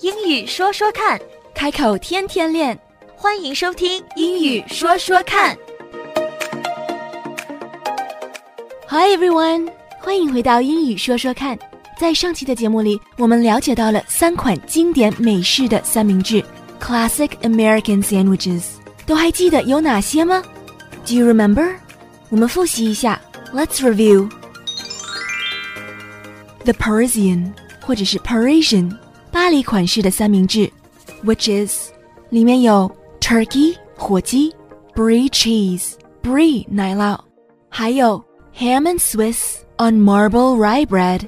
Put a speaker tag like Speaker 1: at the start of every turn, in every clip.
Speaker 1: 英语说说看，
Speaker 2: 开口天天练。
Speaker 1: 欢迎收听英语说说看。
Speaker 2: Hi everyone，欢迎回到英语说说看。在上期的节目里，我们了解到了三款经典美式的三明治 （Classic American Sandwiches），都还记得有哪些吗？Do you remember？我们复习一下，Let's review。The Parisian，或者是 Parisian，巴黎款式的三明治，which is 里面有 turkey 火鸡，brie cheese brie 奶酪，还有 ham and Swiss on marble rye bread，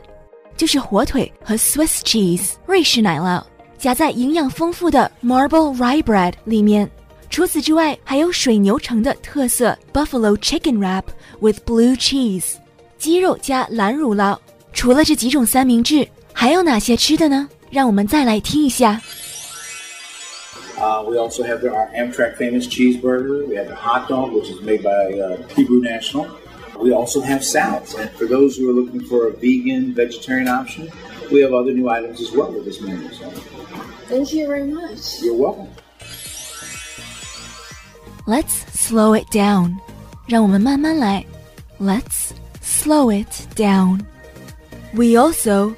Speaker 2: 就是火腿和 Swiss cheese 瑞士奶酪夹在营养丰富的 marble rye bread 里面。除此之外，还有水牛城的特色 buffalo chicken wrap with blue cheese，鸡肉加蓝乳酪。除了这几种三明治，还有哪些吃的呢？让我们再来听一下。
Speaker 3: Uh, we also have our Amtrak famous cheeseburger. We have the hot dog, which is made by uh, Hebrew National. We also have salads. And for those who are looking for a vegan, vegetarian option, we have other new items as well with this menu. So
Speaker 4: Thank you very much.
Speaker 3: you're welcome.
Speaker 2: Let's slow it down，让我们慢慢来。Let's slow it down. We also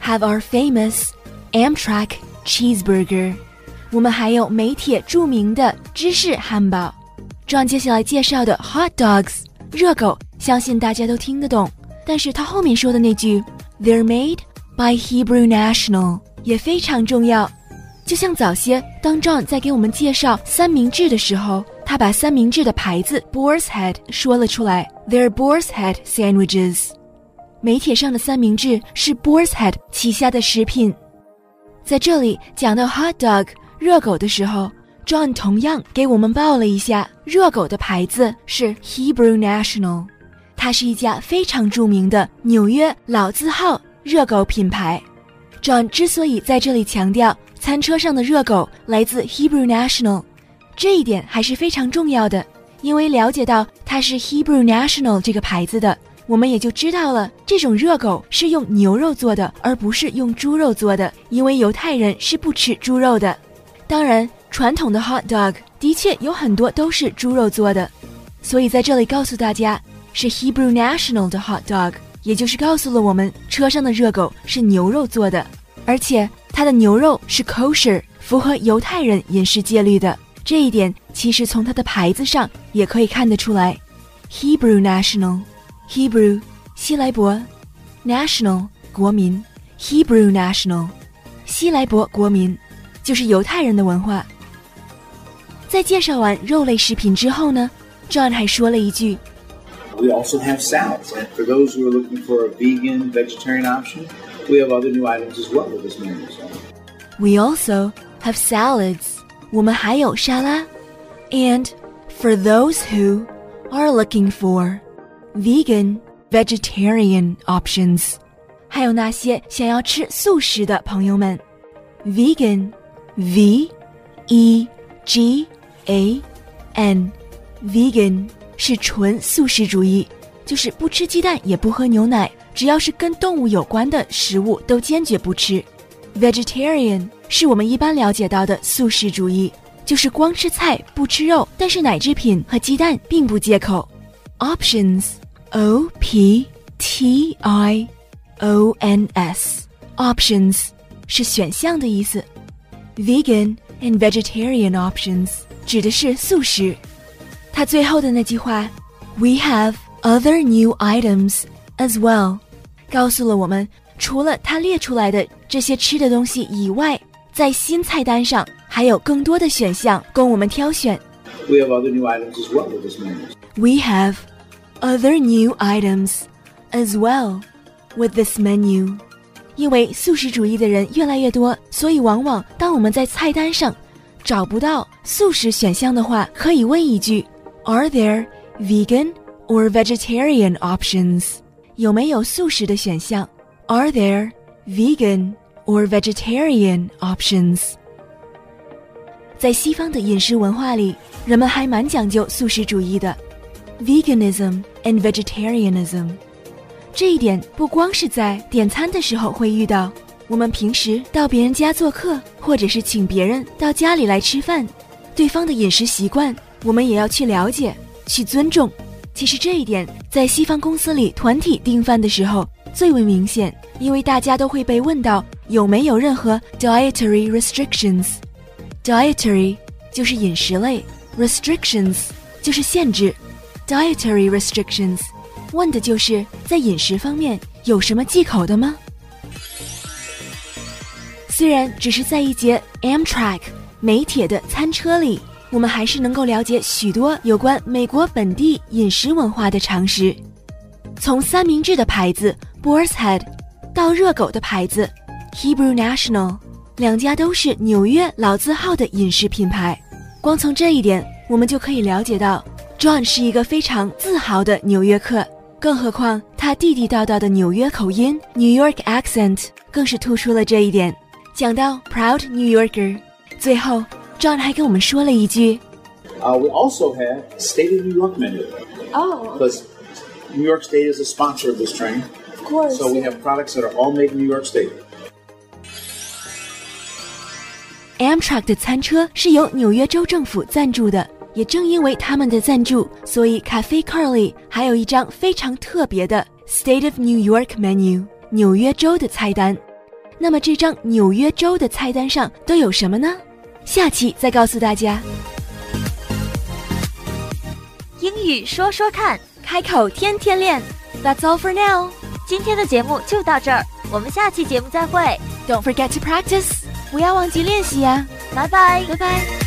Speaker 2: have our famous Amtrak cheeseburger. 我们还有美铁著名的芝士汉堡。John 接下来介绍的 hot dogs 热狗，相信大家都听得懂。但是他后面说的那句 "They're made by Hebrew National" 也非常重要。就像早些，当 John 在给我们介绍三明治的时候，他把三明治的牌子 Boar's Head 说了出来。They're Boar's Head sandwiches。美铁上的三明治是 Boar's Head 旗下的食品。在这里讲到 hot dog 热狗的时候，John 同样给我们报了一下热狗的牌子是 Hebrew National，它是一家非常著名的纽约老字号热狗品牌。John 之所以在这里强调餐车上的热狗来自 Hebrew National，这一点还是非常重要的，因为了解到它是 Hebrew National 这个牌子的，我们也就知道了这种热狗是用牛肉做的，而不是用猪肉做的，因为犹太人是不吃猪肉的。当然，传统的 hot dog 的确有很多都是猪肉做的，所以在这里告诉大家是 Hebrew National 的 hot dog，也就是告诉了我们车上的热狗是牛肉做的，而且它的牛肉是 kosher，符合犹太人饮食戒律的。这一点其实从它的牌子上也可以看得出来。，Hebrew National National，Hebrew 希莱伯，National 国民，Hebrew National 希莱伯国民就是犹太人的文化。在介绍完肉类食品之后呢，John 还说了一句
Speaker 3: We also have salads. And for those who are looking for a vegan, vegetarian option, we have other new items as well with this menu. So
Speaker 2: We also have salads. 我们还有沙拉。And for those who are looking for vegan, vegetarian options，还有那些想要吃素食的朋友们，vegan, v e g a n, vegan 是纯素食主义，就是不吃鸡蛋也不喝牛奶，只要是跟动物有关的食物都坚决不吃。Vegetarian 是我们一般了解到的素食主义，就是光吃菜不吃肉，但是奶制品和鸡蛋并不忌口。Options O P T I O N S options 是选项的意思。Vegan and vegetarian options 指的是素食。它最后的那句话，We have other new items as well，告诉了我们，除了它列出来的这些吃的东西以外，在新菜单上还有更多的选项供我们挑选。
Speaker 3: we have other new items as well with this menu.
Speaker 2: We have other new items as well with this menu。因为素食主义的人越来越多，所以往往当我们在菜单上找不到素食选项的话，可以问一句：Are there vegan or vegetarian options？有没有素食的选项？Are there vegan or vegetarian options？在西方的饮食文化里，人们还蛮讲究素食主义的 ，veganism and vegetarianism。这一点不光是在点餐的时候会遇到，我们平时到别人家做客，或者是请别人到家里来吃饭，对方的饮食习惯，我们也要去了解、去尊重。其实这一点在西方公司里团体订饭的时候最为明显，因为大家都会被问到有没有任何 dietary restrictions。dietary 就是饮食类，restrictions 就是限制。Dietary restrictions 问的就是在饮食方面有什么忌口的吗？虽然只是在一节 Amtrak 美铁的餐车里，我们还是能够了解许多有关美国本地饮食文化的常识。从三明治的牌子 Boar's Head 到热狗的牌子 Hebrew National，两家都是纽约老字号的饮食品牌。光从这一点，我们就可以了解到 John 是一个非常自豪的纽约客。更何况他地地道道的纽约口音 New York accent 更是突出了这一点。讲到 Proud New Yorker，最后 John 还跟我们说了一句
Speaker 3: Uh, we also have State of New York menu
Speaker 4: Oh,
Speaker 3: because New York State is a sponsor of this train.
Speaker 4: of course.
Speaker 3: So we have products that are all made in New York State.
Speaker 2: Amtrak 的餐车是由纽约州政府赞助的。 也正因为他们的赞助，所以 Cafe Carly 还有一张非常特别的 State of New York menu 纽约州的菜单。那么这张纽约州的菜单上都有什么呢？下期再告诉大家。
Speaker 1: 英语说说看，
Speaker 2: 开口天天练。That's all for now.
Speaker 1: 今天的节目就到这儿，我们下期节目再会
Speaker 2: ，Don't forget to practice. 不要忘记练习呀、
Speaker 1: 拜拜。
Speaker 2: 拜拜。